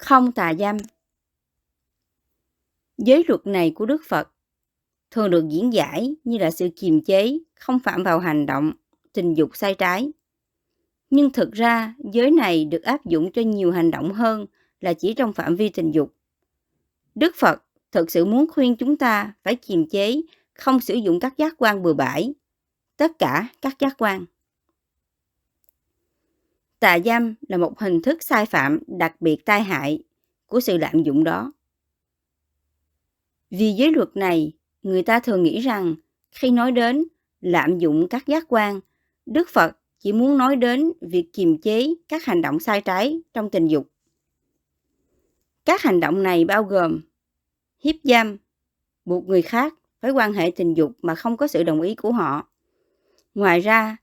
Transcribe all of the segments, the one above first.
Không tà dâm Giới luật này của Đức Phật thường được diễn giải như là sự kiềm chế, không phạm vào hành động, tình dục sai trái. Nhưng thực ra, giới này được áp dụng cho nhiều hành động hơn là chỉ trong phạm vi tình dục. Đức Phật thực sự muốn khuyên chúng ta phải kiềm chế, không sử dụng các giác quan bừa bãi, tất cả các giác quan. Tà dâm là một hình thức sai phạm đặc biệt tai hại của sự lạm dụng đó. Vì giới luật này, người ta thường nghĩ rằng khi nói đến lạm dụng các giác quan, Đức Phật chỉ muốn nói đến việc kiềm chế các hành động sai trái trong tình dục. Các hành động này bao gồm hiếp dâm, buộc người khác phải quan hệ tình dục mà không có sự đồng ý của họ. Ngoài ra,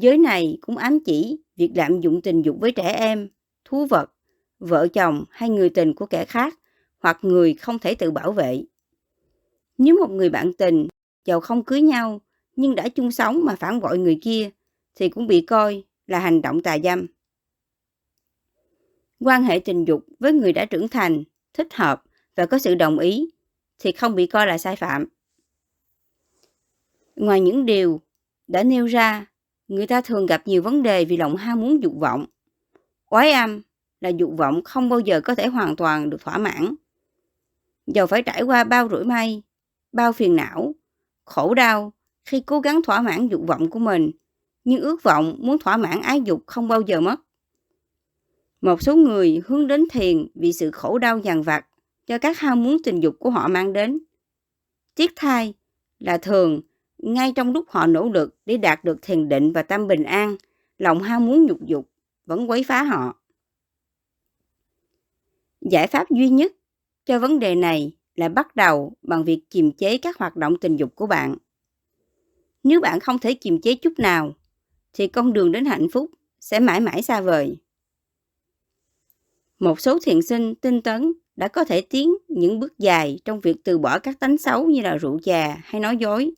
giới này cũng ám chỉ việc lạm dụng tình dục với trẻ em, thú vật, vợ chồng hay người tình của kẻ khác hoặc người không thể tự bảo vệ. Nếu một người bạn tình, giàu không cưới nhau, nhưng đã chung sống mà phản bội người kia, thì cũng bị coi là hành động tà dâm. Quan hệ tình dục với người đã trưởng thành, thích hợp và có sự đồng ý thì không bị coi là sai phạm. Ngoài những điều đã nêu ra, người ta thường gặp nhiều vấn đề vì lòng ham muốn dục vọng. Oái âm là dục vọng không bao giờ có thể hoàn toàn được thỏa mãn. Dầu phải trải qua bao rủi may, bao phiền não, khổ đau khi cố gắng thỏa mãn dục vọng của mình, nhưng ước vọng muốn thỏa mãn ái dục không bao giờ mất. Một số người hướng đến thiền vì sự khổ đau dằn vặt do các ham muốn tình dục của họ mang đến. Tiếc thai là thường ngay trong lúc họ nỗ lực để đạt được thiền định và tâm bình an, lòng ham muốn nhục dục vẫn quấy phá họ. Giải pháp duy nhất cho vấn đề này là bắt đầu bằng việc kiềm chế các hoạt động tình dục của bạn. Nếu bạn không thể kiềm chế chút nào, thì con đường đến hạnh phúc sẽ mãi mãi xa vời. Một số thiện sinh tinh tấn đã có thể tiến những bước dài trong việc từ bỏ các tánh xấu như là rượu chà hay nói dối.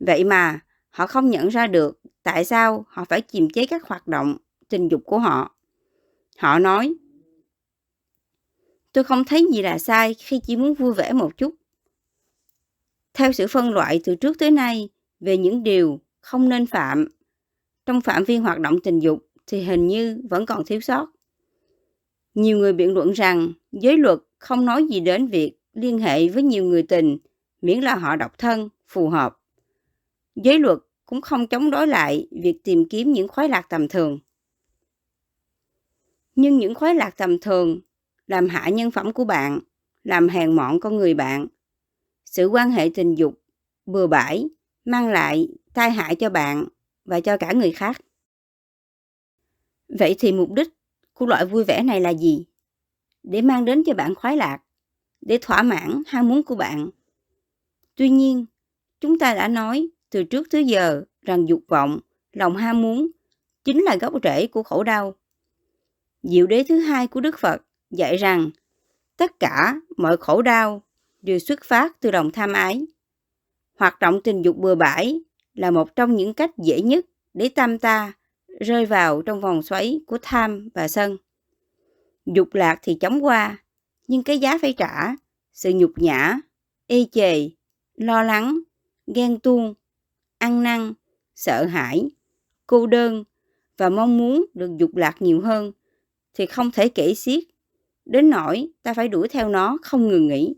Vậy mà họ không nhận ra được tại sao họ phải kiềm chế các hoạt động tình dục của họ. Họ nói, tôi không thấy gì là sai khi chỉ muốn vui vẻ một chút. Theo sự phân loại từ trước tới nay về những điều không nên phạm trong phạm vi hoạt động tình dục thì hình như vẫn còn thiếu sót. Nhiều người biện luận rằng giới luật không nói gì đến việc liên hệ với nhiều người tình miễn là họ độc thân, phù hợp. Giới luật cũng không chống đối lại việc tìm kiếm những khoái lạc tầm thường. Nhưng những khoái lạc tầm thường làm hạ nhân phẩm của bạn, làm hèn mọn con người bạn. Sự quan hệ tình dục, bừa bãi, mang lại tai hại cho bạn và cho cả người khác. Vậy thì mục đích của loại vui vẻ này là gì? Để mang đến cho bạn khoái lạc, để thỏa mãn ham muốn của bạn. Tuy nhiên, chúng ta đã nói từ trước tới giờ rằng dục vọng, lòng ham muốn chính là gốc rễ của khổ đau. Diệu đế thứ hai của Đức Phật dạy rằng tất cả mọi khổ đau đều xuất phát từ lòng tham ái. Hoạt động tình dục bừa bãi là một trong những cách dễ nhất để tâm ta rơi vào trong vòng xoáy của tham và sân. Dục lạc thì chóng qua, nhưng cái giá phải trả, sự nhục nhã, ê chề, lo lắng, ghen tuông, ăn năn, sợ hãi, cô đơn và mong muốn được dục lạc nhiều hơn thì không thể kể xiết, đến nỗi ta phải đuổi theo nó không ngừng nghỉ.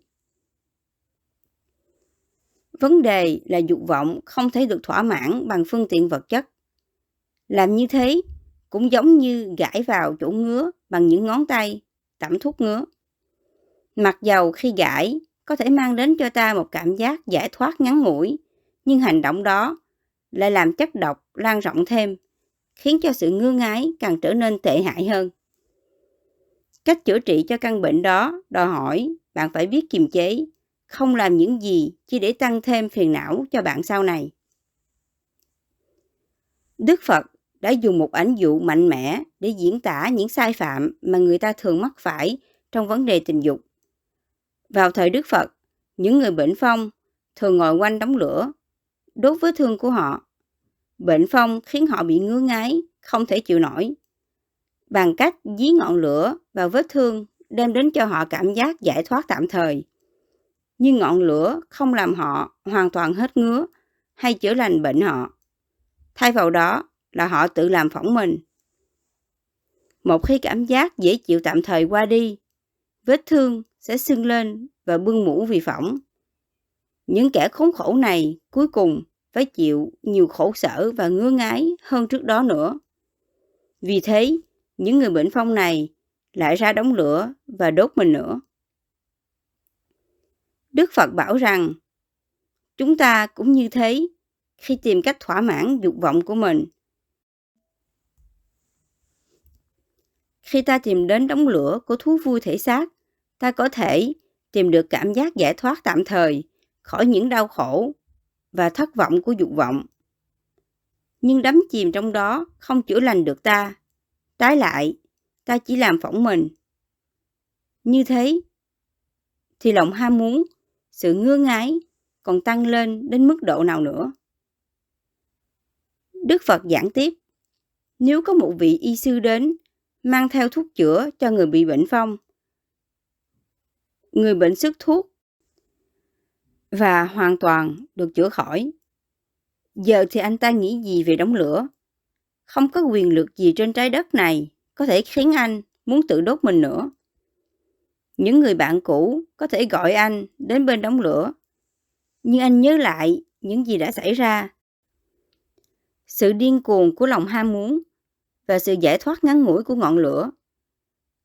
Vấn đề là dục vọng không thể được thỏa mãn bằng phương tiện vật chất. Làm như thế cũng giống như gãi vào chỗ ngứa bằng những ngón tay, tẩm thuốc ngứa. Mặc dầu khi gãi có thể mang đến cho ta một cảm giác giải thoát ngắn ngủi, nhưng hành động đó lại làm chất độc lan rộng thêm, khiến cho sự ngư ngái càng trở nên tệ hại hơn. Cách chữa trị cho căn bệnh đó đòi hỏi bạn phải biết kiềm chế, không làm những gì chỉ để tăng thêm phiền não cho bạn sau này. Đức Phật đã dùng một ảnh dụ mạnh mẽ để diễn tả những sai phạm mà người ta thường mắc phải trong vấn đề tình dục. Vào thời Đức Phật, những người bệnh phong thường ngồi quanh đống lửa, đốt vết thương của họ. Bệnh phong khiến họ bị ngứa ngáy, không thể chịu nổi. Bằng cách dí ngọn lửa vào vết thương đem đến cho họ cảm giác giải thoát tạm thời. Nhưng ngọn lửa không làm họ hoàn toàn hết ngứa hay chữa lành bệnh họ. Thay vào đó là họ tự làm phỏng mình. Một khi cảm giác dễ chịu tạm thời qua đi, vết thương sẽ sưng lên và bưng mũ vì phỏng. Những kẻ khốn khổ này cuối cùng phải chịu nhiều khổ sở và ngứa ngái hơn trước đó nữa. Vì thế, những người bệnh phong này lại ra đóng lửa và đốt mình nữa. Đức Phật bảo rằng, chúng ta cũng như thế khi tìm cách thỏa mãn dục vọng của mình. Khi ta tìm đến đống lửa của thú vui thể xác, ta có thể tìm được cảm giác giải thoát tạm thời khỏi những đau khổ và thất vọng của dục vọng. Nhưng đắm chìm trong đó không chữa lành được ta. Trái lại, ta chỉ làm phỏng mình. Như thế, thì lòng ham muốn, sự ngứa ngái còn tăng lên đến mức độ nào nữa. Đức Phật giảng tiếp, nếu có một vị y sư đến mang theo thuốc chữa cho người bị bệnh phong, người bệnh sức thuốc và hoàn toàn được chữa khỏi. Giờ thì anh ta nghĩ gì về đống lửa? Không có quyền lực gì trên trái đất này có thể khiến anh muốn tự đốt mình nữa. Những người bạn cũ có thể gọi anh đến bên đống lửa, nhưng anh nhớ lại những gì đã xảy ra. Sự điên cuồng của lòng ham muốn và sự giải thoát ngắn ngủi của ngọn lửa.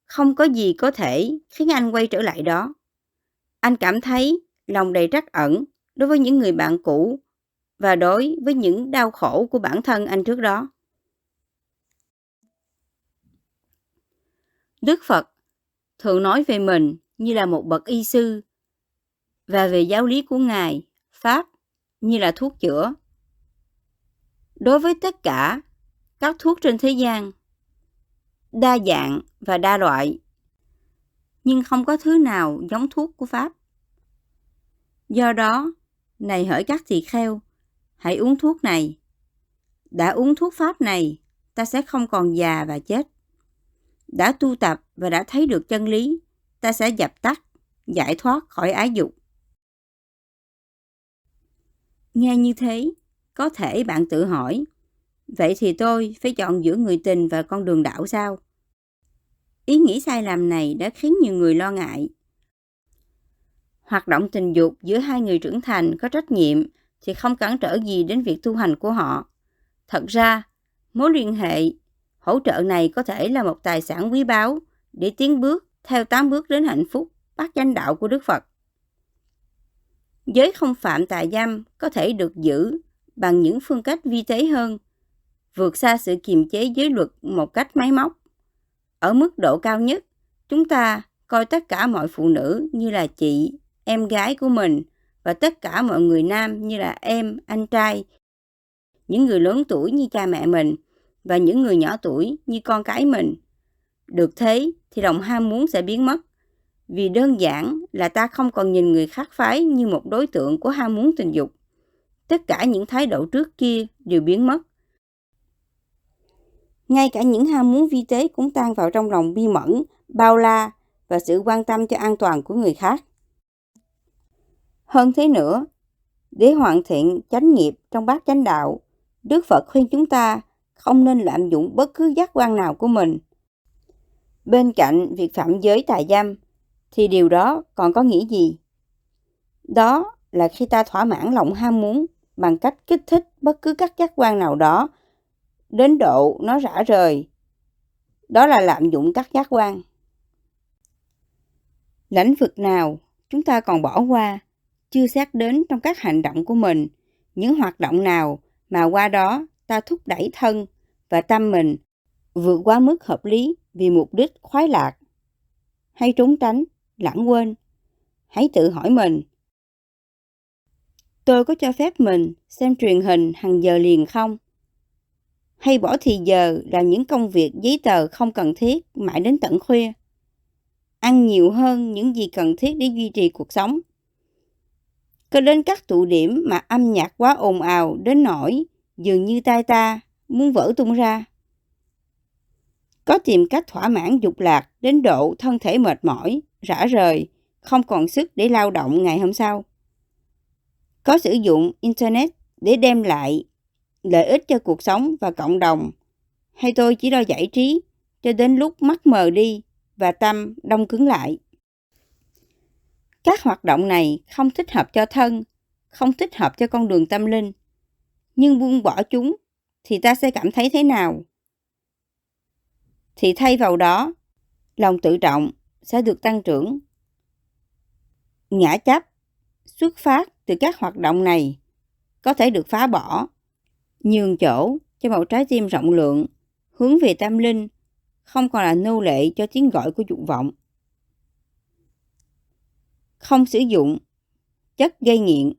Không có gì có thể khiến anh quay trở lại đó. Anh cảm thấy lòng đầy trắc ẩn đối với những người bạn cũ và đối với những đau khổ của bản thân anh trước đó. Đức Phật thường nói về mình như là một bậc y sư và về giáo lý của Ngài, Pháp như là thuốc chữa. Đối với tất cả các thuốc trên thế gian, đa dạng và đa loại, nhưng không có thứ nào giống thuốc của Pháp. Do đó, này hỡi các tỳ kheo, hãy uống thuốc này. Đã uống thuốc pháp này, ta sẽ không còn già và chết. Đã tu tập và đã thấy được chân lý, ta sẽ dập tắt, giải thoát khỏi ái dục. Nghe như thế, có thể bạn tự hỏi, vậy thì tôi phải chọn giữa người tình và con đường đạo sao? Ý nghĩ sai lầm này đã khiến nhiều người lo ngại hoạt động tình dục giữa hai người trưởng thành có trách nhiệm thì không cản trở gì đến việc tu hành của họ. Thật ra, mối liên hệ, hỗ trợ này có thể là một tài sản quý báu để tiến bước theo tám bước đến hạnh phúc bát danh đạo của Đức Phật. Giới không phạm tà dâm có thể được giữ bằng những phương cách vi tế hơn, vượt xa sự kiềm chế giới luật một cách máy móc. Ở mức độ cao nhất, chúng ta coi tất cả mọi phụ nữ như là chị, em gái của mình và tất cả mọi người nam như là em, anh trai, những người lớn tuổi như cha mẹ mình và những người nhỏ tuổi như con cái mình. Được thế thì lòng ham muốn sẽ biến mất. Vì đơn giản là ta không còn nhìn người khác phái như một đối tượng của ham muốn tình dục. Tất cả những thái độ trước kia đều biến mất. Ngay cả những ham muốn vi tế cũng tan vào trong lòng bi mẫn, bao la và sự quan tâm cho an toàn của người khác. Hơn thế nữa, để hoàn thiện chánh nghiệp trong bát chánh đạo, Đức Phật khuyên chúng ta không nên lạm dụng bất cứ giác quan nào của mình. Bên cạnh việc phạm giới tà dâm, thì điều đó còn có nghĩa gì? Đó là khi ta thỏa mãn lòng ham muốn bằng cách kích thích bất cứ các giác quan nào đó đến độ nó rã rời. Đó là lạm dụng các giác quan. Lãnh vực nào chúng ta còn bỏ qua chưa xét đến trong các hành động của mình. Những hoạt động nào mà qua đó ta thúc đẩy thân và tâm mình vượt quá mức hợp lý vì mục đích khoái lạc? Hay trốn tránh, lãng quên? Hãy tự hỏi mình. Tôi có cho phép mình xem truyền hình hàng giờ liền không? Hay bỏ thì giờ là những công việc giấy tờ không cần thiết mãi đến tận khuya? Ăn nhiều hơn những gì cần thiết để duy trì cuộc sống? Cơ đến các tụ điểm mà âm nhạc quá ồn ào đến nỗi dường như tai ta muốn vỡ tung ra. Có tìm cách thỏa mãn dục lạc đến độ thân thể mệt mỏi, rã rời, không còn sức để lao động ngày hôm sau. Có sử dụng Internet để đem lại lợi ích cho cuộc sống và cộng đồng, hay tôi chỉ lo giải trí cho đến lúc mắt mờ đi và tâm đông cứng lại. Các hoạt động này không thích hợp cho thân, không thích hợp cho con đường tâm linh. Nhưng buông bỏ chúng thì ta sẽ cảm thấy thế nào? Thì thay vào đó, lòng tự trọng sẽ được tăng trưởng. Ngã chấp xuất phát từ các hoạt động này có thể được phá bỏ, nhường chỗ cho một trái tim rộng lượng, hướng về tâm linh, không còn là nô lệ cho tiếng gọi của dục vọng. Không sử dụng chất gây nghiện.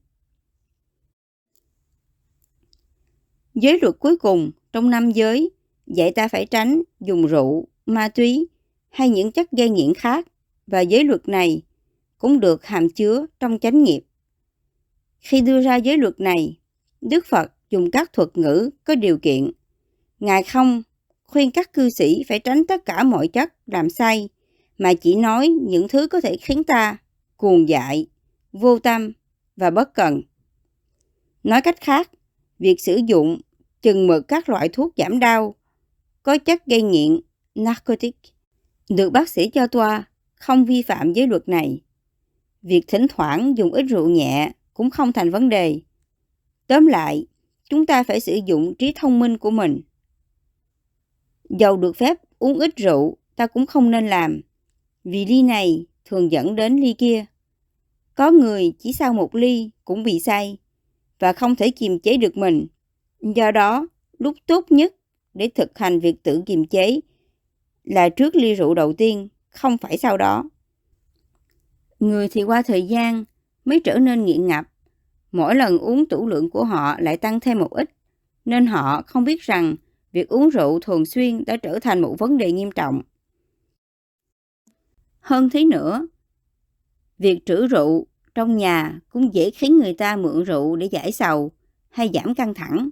Giới luật cuối cùng trong năm giới dạy ta phải tránh dùng rượu, ma túy hay những chất gây nghiện khác và giới luật này cũng được hàm chứa trong chánh nghiệp. Khi đưa ra giới luật này, Đức Phật dùng các thuật ngữ có điều kiện. Ngài không khuyên các cư sĩ phải tránh tất cả mọi chất làm say, mà chỉ nói những thứ có thể khiến ta cuồng dại, vô tâm và bất cần. Nói cách khác, việc sử dụng chừng mực các loại thuốc giảm đau có chất gây nghiện, narcotic, được bác sĩ cho toa không vi phạm giới luật này. Việc thỉnh thoảng dùng ít rượu nhẹ cũng không thành vấn đề. Tóm lại, chúng ta phải sử dụng trí thông minh của mình. Dầu được phép uống ít rượu, ta cũng không nên làm, vì ly này thường dẫn đến ly kia. Có người chỉ sau một ly cũng bị say và không thể kiềm chế được mình. Do đó, lúc tốt nhất để thực hành việc tự kiềm chế là trước ly rượu đầu tiên, không phải sau đó. Người thì qua thời gian mới trở nên nghiện ngập. Mỗi lần uống tủ lượng của họ lại tăng thêm một ít, nên họ không biết rằng việc uống rượu thường xuyên đã trở thành một vấn đề nghiêm trọng. Hơn thế nữa, việc trữ rượu trong nhà cũng dễ khiến người ta mượn rượu để giải sầu hay giảm căng thẳng.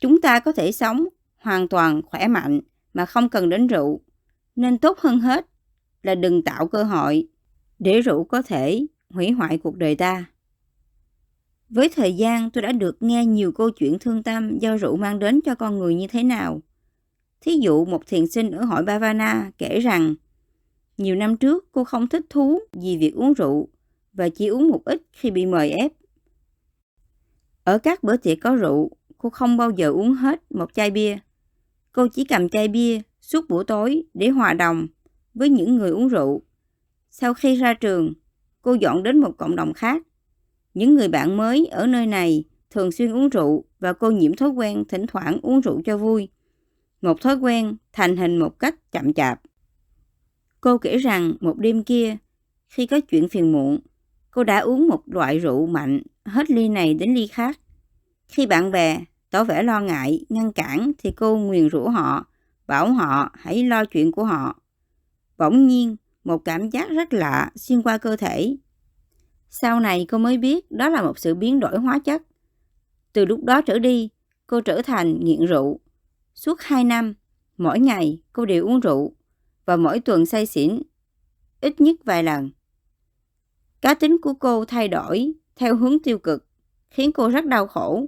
Chúng ta có thể sống hoàn toàn khỏe mạnh mà không cần đến rượu, nên tốt hơn hết là đừng tạo cơ hội để rượu có thể hủy hoại cuộc đời ta. Với thời gian tôi đã được nghe nhiều câu chuyện thương tâm do rượu mang đến cho con người như thế nào. Thí dụ một thiền sinh ở hội Bavana kể rằng nhiều năm trước cô không thích thú vì việc uống rượu và chỉ uống một ít khi bị mời ép. Ở các bữa tiệc có rượu, cô không bao giờ uống hết một chai bia. Cô chỉ cầm chai bia suốt buổi tối để hòa đồng với những người uống rượu. Sau khi ra trường, cô dọn đến một cộng đồng khác. Những người bạn mới ở nơi này thường xuyên uống rượu và cô nhiễm thói quen thỉnh thoảng uống rượu cho vui. Một thói quen thành hình một cách chậm chạp. Cô kể rằng một đêm kia, khi có chuyện phiền muộn, cô đã uống một loại rượu mạnh hết ly này đến ly khác. Khi bạn bè tỏ vẻ lo ngại, ngăn cản thì cô nguyền rủa họ, bảo họ hãy lo chuyện của họ. Bỗng nhiên, một cảm giác rất lạ xuyên qua cơ thể. Sau này cô mới biết đó là một sự biến đổi hóa chất. Từ lúc đó trở đi, cô trở thành nghiện rượu. Suốt 2 năm, mỗi ngày cô đều uống rượu và mỗi tuần say xỉn ít nhất vài lần. Cá tính của cô thay đổi theo hướng tiêu cực, khiến cô rất đau khổ.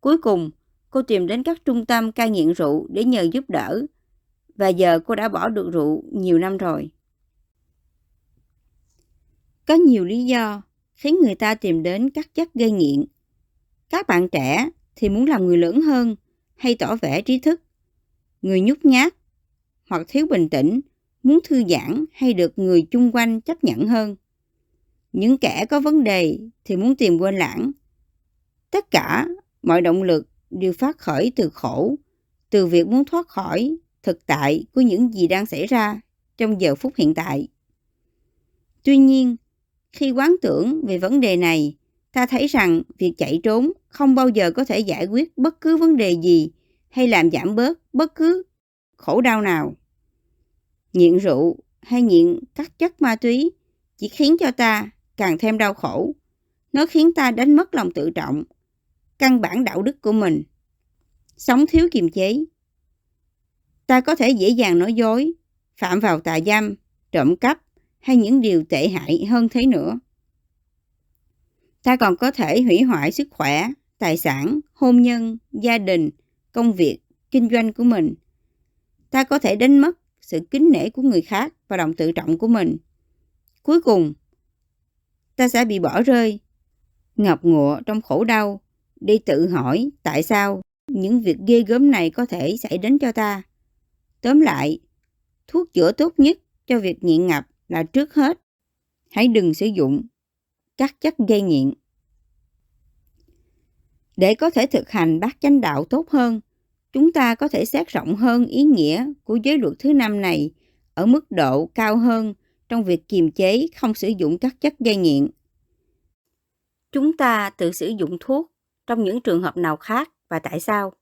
Cuối cùng, cô tìm đến các trung tâm cai nghiện rượu để nhờ giúp đỡ. Và giờ cô đã bỏ được rượu nhiều năm rồi. Có nhiều lý do khiến người ta tìm đến các chất gây nghiện. Các bạn trẻ thì muốn làm người lớn hơn hay tỏ vẻ trí thức. Người nhút nhát hoặc thiếu bình tĩnh muốn thư giãn hay được người chung quanh chấp nhận hơn. Những kẻ có vấn đề thì muốn tìm quên lãng. Tất cả mọi động lực đều phát khởi từ khổ, từ việc muốn thoát khỏi thực tại của những gì đang xảy ra trong giờ phút hiện tại. Tuy nhiên, khi quán tưởng về vấn đề này, ta thấy rằng việc chạy trốn không bao giờ có thể giải quyết bất cứ vấn đề gì hay làm giảm bớt bất cứ khổ đau nào. Nghiện rượu hay nghiện các chất ma túy chỉ khiến cho ta càng thêm đau khổ. Nó khiến ta đánh mất lòng tự trọng, căn bản đạo đức của mình. Sống thiếu kiềm chế. Ta có thể dễ dàng nói dối, phạm vào tà giam trộm cắp hay những điều tệ hại hơn thế nữa. Ta còn có thể hủy hoại sức khỏe, tài sản, hôn nhân, gia đình, công việc, kinh doanh của mình. Ta có thể đánh mất sự kính nể của người khác và lòng tự trọng của mình. Cuối cùng, ta sẽ bị bỏ rơi, ngập ngụa trong khổ đau, đi tự hỏi tại sao những việc ghê gớm này có thể xảy đến cho ta. Tóm lại, thuốc chữa tốt nhất cho việc nghiện ngập là trước hết, hãy đừng sử dụng các chất gây nghiện. Để có thể thực hành bát chánh đạo tốt hơn, chúng ta có thể xét rộng hơn ý nghĩa của giới luật thứ năm này ở mức độ cao hơn trong việc kiềm chế không sử dụng các chất gây nghiện. Chúng ta tự sử dụng thuốc trong những trường hợp nào khác và tại sao?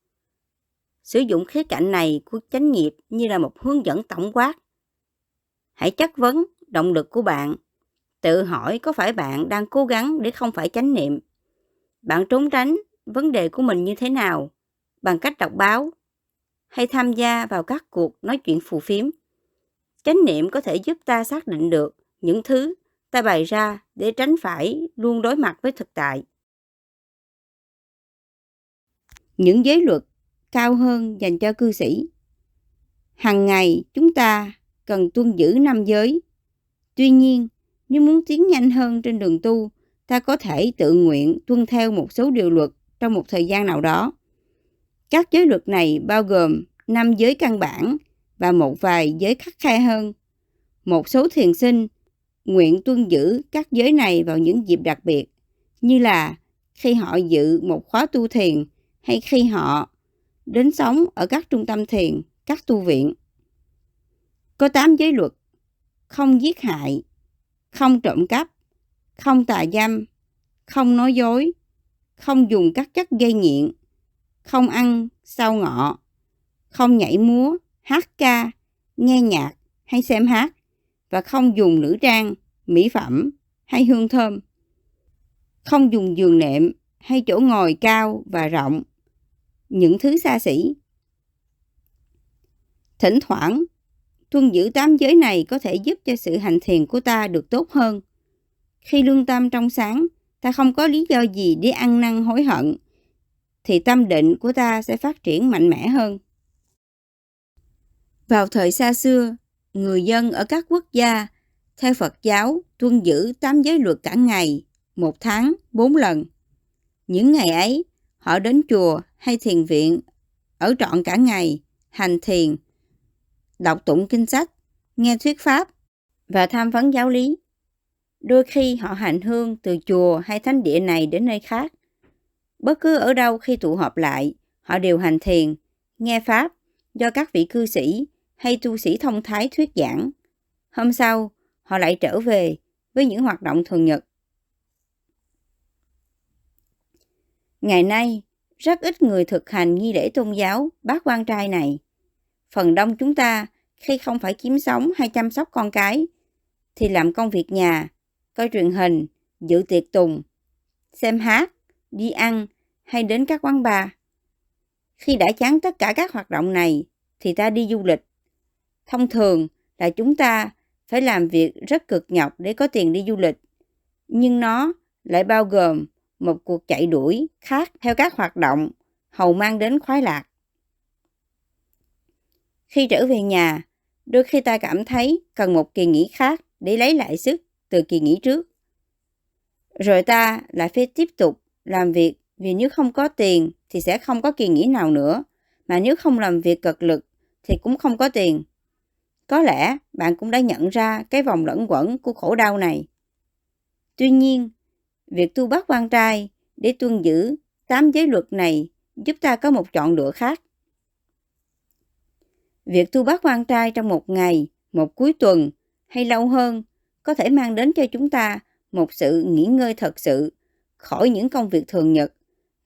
Sử dụng khía cạnh này của chánh nghiệp như là một hướng dẫn tổng quát. Hãy chất vấn động lực của bạn. Tự hỏi có phải bạn đang cố gắng để không phải chánh niệm. Bạn trốn tránh vấn đề của mình như thế nào bằng cách đọc báo hay tham gia vào các cuộc nói chuyện phù phiếm. Chánh niệm có thể giúp ta xác định được những thứ ta bày ra để tránh phải luôn đối mặt với thực tại. Những giới luật cao hơn dành cho cư sĩ. Hằng ngày chúng ta cần tuân giữ năm giới. Tuy nhiên, nếu muốn tiến nhanh hơn trên đường tu, ta có thể tự nguyện tuân theo một số điều luật trong một thời gian nào đó. Các giới luật này bao gồm năm giới căn bản và một vài giới khắc khe hơn. Một số thiền sinh nguyện tuân giữ các giới này vào những dịp đặc biệt, như là khi họ dự một khóa tu thiền hay khi họ đến sống ở các trung tâm thiền, các tu viện. Có 8 giới luật, không giết hại, không trộm cắp, không tà dâm, không nói dối, không dùng các chất gây nghiện, không ăn sau ngọ, không nhảy múa, hát ca, nghe nhạc hay xem hát và không dùng nữ trang, mỹ phẩm hay hương thơm. Không dùng giường nệm hay chỗ ngồi cao và rộng, những thứ xa xỉ. Thỉnh thoảng, tuân giữ tám giới này có thể giúp cho sự hành thiền của ta được tốt hơn. Khi lương tâm trong sáng, ta không có lý do gì để ăn năn hối hận, thì tâm định của ta sẽ phát triển mạnh mẽ hơn. Vào thời xa xưa, người dân ở các quốc gia theo Phật giáo tuân giữ tám giới luật cả ngày, một tháng, bốn lần. Những ngày ấy, họ đến chùa hay thiền viện, ở trọn cả ngày, hành thiền, đọc tụng kinh sách, nghe thuyết pháp và tham vấn giáo lý. Đôi khi họ hành hương từ chùa hay thánh địa này đến nơi khác. Bất cứ ở đâu khi tụ họp lại, họ đều hành thiền, nghe pháp do các vị cư sĩ hay tu sĩ thông thái thuyết giảng. Hôm sau, họ lại trở về với những hoạt động thường nhật. Ngày nay, rất ít người thực hành nghi lễ tôn giáo bác quan trai này. Phần đông chúng ta, khi không phải kiếm sống hay chăm sóc con cái, thì làm công việc nhà, coi truyền hình, dự tiệc tùng, xem hát, đi ăn hay đến các quán bar. Khi đã chán tất cả các hoạt động này, thì ta đi du lịch. Thông thường là chúng ta phải làm việc rất cực nhọc để có tiền đi du lịch. Nhưng nó lại bao gồm một cuộc chạy đuổi khác theo các hoạt động hầu mang đến khoái lạc. Khi trở về nhà, đôi khi ta cảm thấy cần một kỳ nghỉ khác để lấy lại sức từ kỳ nghỉ trước. Rồi ta lại phải tiếp tục làm việc vì nếu không có tiền thì sẽ không có kỳ nghỉ nào nữa, mà nếu không làm việc cực lực thì cũng không có tiền. Có lẽ bạn cũng đã nhận ra cái vòng lẫn quẩn của khổ đau này. Tuy nhiên, việc tu bắt quan trai để tuân giữ tám giới luật này giúp ta có một chọn lựa khác. Việc tu bắt quan trai trong một ngày, một cuối tuần hay lâu hơn có thể mang đến cho chúng ta một sự nghỉ ngơi thật sự khỏi những công việc thường nhật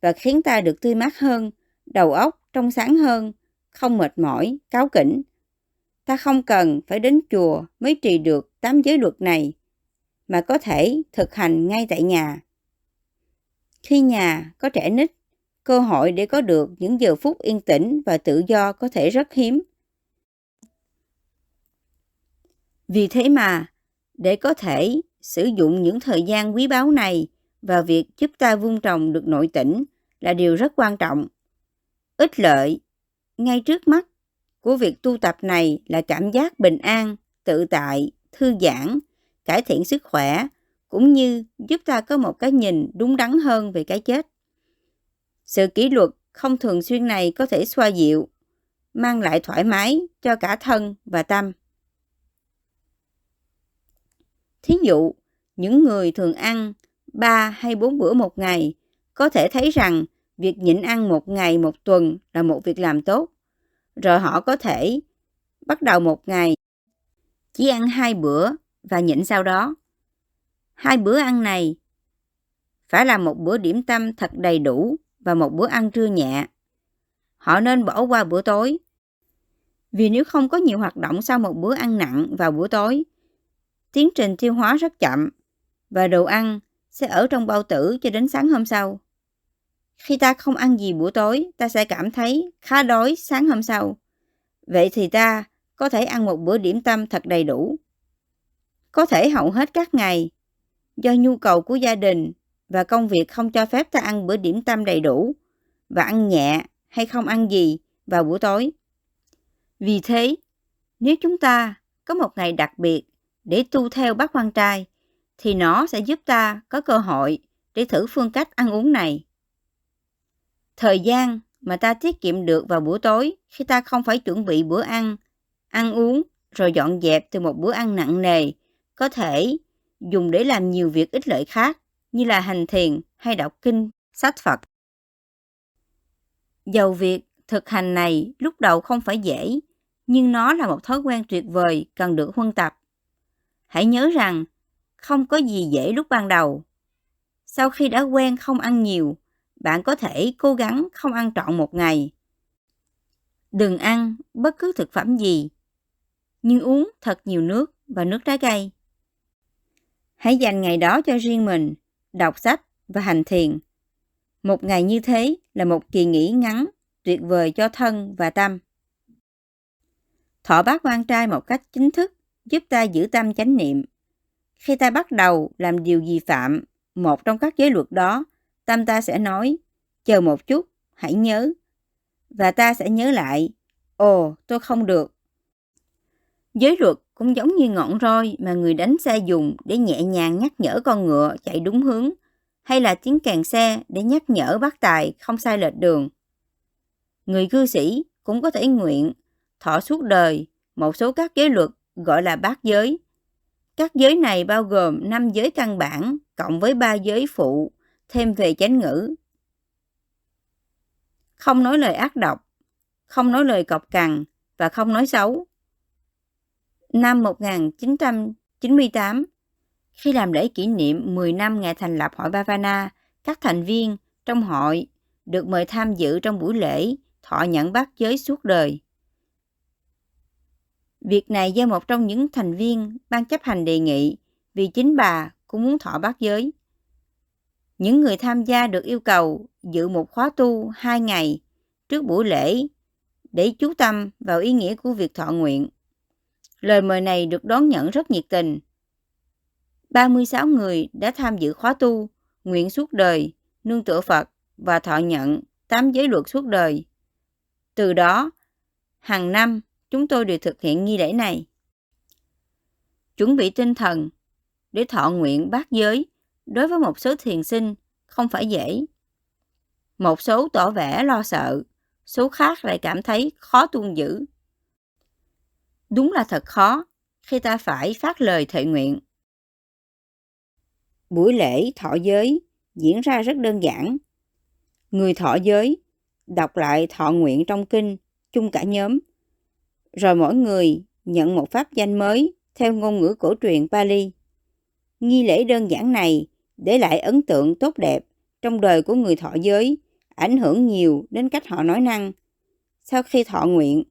và khiến ta được tươi mát hơn, đầu óc trong sáng hơn, không mệt mỏi, cáo kỉnh. Ta không cần phải đến chùa mới trì được tám giới luật này, mà có thể thực hành ngay tại nhà. Khi nhà có trẻ nít, cơ hội để có được những giờ phút yên tĩnh và tự do có thể rất hiếm. Vì thế mà, để có thể sử dụng những thời gian quý báu này và việc giúp ta vun trồng được nội tỉnh là điều rất quan trọng. Ích lợi ngay trước mắt của việc tu tập này là cảm giác bình an, tự tại, thư giãn, cải thiện sức khỏe cũng như giúp ta có một cái nhìn đúng đắn hơn về cái chết. Sự kỷ luật không thường xuyên này có thể xoa dịu, mang lại thoải mái cho cả thân và tâm. Thí dụ, những người thường ăn 3 hay 4 bữa một ngày có thể thấy rằng việc nhịn ăn một ngày một tuần là một việc làm tốt. Rồi họ có thể bắt đầu một ngày chỉ ăn hai bữa và nhịn sau đó. Hai bữa ăn này phải là một bữa điểm tâm thật đầy đủ và một bữa ăn trưa nhẹ. Họ nên bỏ qua bữa tối. Vì nếu không có nhiều hoạt động sau một bữa ăn nặng vào bữa tối, tiến trình tiêu hóa rất chậm và đồ ăn sẽ ở trong bao tử cho đến sáng hôm sau. Khi ta không ăn gì buổi tối, ta sẽ cảm thấy khá đói sáng hôm sau. Vậy thì ta có thể ăn một bữa điểm tâm thật đầy đủ. Có thể hầu hết các ngày, do nhu cầu của gia đình và công việc không cho phép ta ăn bữa điểm tâm đầy đủ và ăn nhẹ hay không ăn gì vào buổi tối. Vì thế, nếu chúng ta có một ngày đặc biệt để tu theo bác quan trai, thì nó sẽ giúp ta có cơ hội để thử phương cách ăn uống này. Thời gian mà ta tiết kiệm được vào buổi tối khi ta không phải chuẩn bị bữa ăn, ăn uống rồi dọn dẹp từ một bữa ăn nặng nề có thể dùng để làm nhiều việc ích lợi khác như là hành thiền hay đọc kinh, sách Phật. Dầu việc thực hành này lúc đầu không phải dễ, nhưng nó là một thói quen tuyệt vời cần được huân tập. Hãy nhớ rằng không có gì dễ lúc ban đầu. Sau khi đã quen không ăn nhiều, bạn có thể cố gắng không ăn trọn một ngày. Đừng ăn bất cứ thực phẩm gì, nhưng uống thật nhiều nước và nước trái cây. Hãy dành ngày đó cho riêng mình, đọc sách và hành thiền. Một ngày như thế là một kỳ nghỉ ngắn, tuyệt vời cho thân và tâm. Thọ bát quan trai một cách chính thức giúp ta giữ tâm chánh niệm. Khi ta bắt đầu làm điều gì phạm, một trong các giới luật đó, tâm ta sẽ nói, chờ một chút, hãy nhớ. Và ta sẽ nhớ lại, ồ, tôi không được. Giới luật cũng giống như ngọn roi mà người đánh xe dùng để nhẹ nhàng nhắc nhở con ngựa chạy đúng hướng, hay là tiếng càng xe để nhắc nhở bác tài không sai lệch đường. Người cư sĩ cũng có thể nguyện thọ suốt đời một số các giới luật gọi là bát giới. Các giới này bao gồm 5 giới căn bản cộng với 3 giới phụ thêm về chánh ngữ. Không nói lời ác độc, không nói lời cọc cằn và không nói xấu. Năm 1998, khi làm lễ kỷ niệm 10 năm ngày thành lập hội Bavana, các thành viên trong hội được mời tham dự trong buổi lễ thọ nhận bát giới suốt đời. Việc này do một trong những thành viên ban chấp hành đề nghị vì chính bà cũng muốn thọ bát giới. Những người tham gia được yêu cầu dự một khóa tu hai ngày trước buổi lễ để chú tâm vào ý nghĩa của việc thọ nguyện. Lời mời này được đón nhận rất nhiệt tình. 36 người đã tham dự khóa tu, nguyện suốt đời, nương tựa Phật và thọ nhận tám giới luật suốt đời. Từ đó, hàng năm chúng tôi đều thực hiện nghi lễ này. Chuẩn bị tinh thần để thọ nguyện bát giới đối với một số thiền sinh không phải dễ. Một số tỏ vẻ lo sợ, số khác lại cảm thấy khó tuân giữ. Đúng là thật khó khi ta phải phát lời thệ nguyện. Buổi lễ thọ giới diễn ra rất đơn giản. Người thọ giới đọc lại thọ nguyện trong kinh chung cả nhóm rồi mỗi người nhận một pháp danh mới theo ngôn ngữ cổ truyền Pali. Nghi lễ đơn giản này để lại ấn tượng tốt đẹp trong đời của người thọ giới, ảnh hưởng nhiều đến cách họ nói năng. Sau khi thọ nguyện,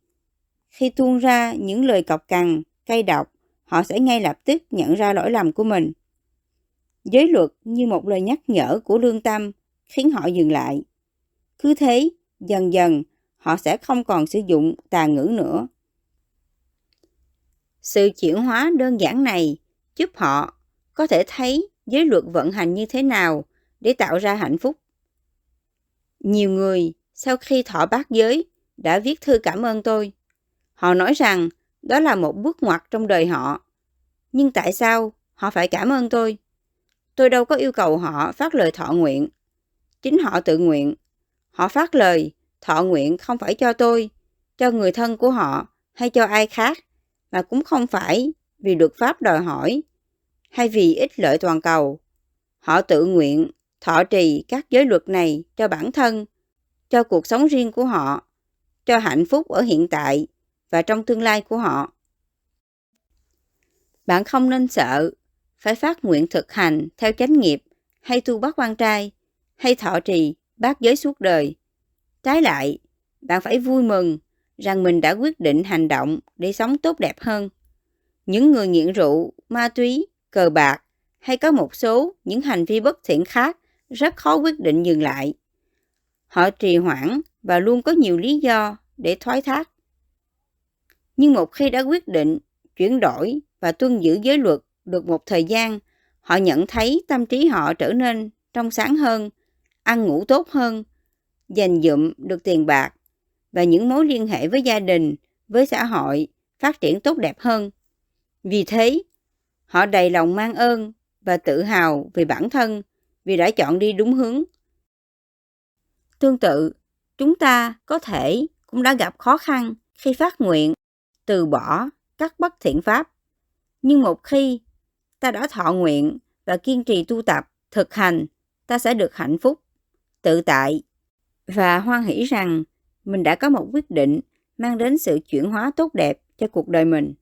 khi tuôn ra những lời cọc cằn, cay độc, họ sẽ ngay lập tức nhận ra lỗi lầm của mình. Giới luật như một lời nhắc nhở của lương tâm khiến họ dừng lại. Cứ thế, dần dần, họ sẽ không còn sử dụng tà ngữ nữa. Sự chuyển hóa đơn giản này giúp họ có thể thấy giới luật vận hành như thế nào để tạo ra hạnh phúc. Nhiều người sau khi thọ bát giới đã viết thư cảm ơn tôi. Họ nói rằng đó là một bước ngoặt trong đời họ. Nhưng tại sao họ phải cảm ơn tôi? Tôi đâu có yêu cầu họ phát lời thọ nguyện. Chính họ tự nguyện. Họ phát lời thọ nguyện không phải cho tôi, cho người thân của họ hay cho ai khác, mà cũng không phải vì luật pháp đòi hỏi hay vì ích lợi toàn cầu. Họ tự nguyện thọ trì các giới luật này cho bản thân, cho cuộc sống riêng của họ, cho hạnh phúc ở hiện tại và trong tương lai của họ. Bạn không nên sợ phải phát nguyện thực hành theo chánh nghiệp hay tu bác quan trai hay thọ trì bác giới suốt đời. Trái lại, bạn phải vui mừng rằng mình đã quyết định hành động để sống tốt đẹp hơn. Những người nghiện rượu, ma túy, cờ bạc hay có một số những hành vi bất thiện khác rất khó quyết định dừng lại. Họ trì hoãn và luôn có nhiều lý do để thoái thác. Nhưng một khi đã quyết định chuyển đổi và tuân giữ giới luật được một thời gian, họ nhận thấy tâm trí họ trở nên trong sáng hơn, ăn ngủ tốt hơn, dành dụm được tiền bạc và những mối liên hệ với gia đình, với xã hội phát triển tốt đẹp hơn. Vì thế, họ đầy lòng mang ơn và tự hào về bản thân vì đã chọn đi đúng hướng. Tương tự, chúng ta có thể cũng đã gặp khó khăn khi phát nguyện từ bỏ các bất thiện pháp. Nhưng một khi ta đã thọ nguyện và kiên trì tu tập, thực hành, ta sẽ được hạnh phúc, tự tại và hoan hỷ rằng mình đã có một quyết định mang đến sự chuyển hóa tốt đẹp cho cuộc đời mình.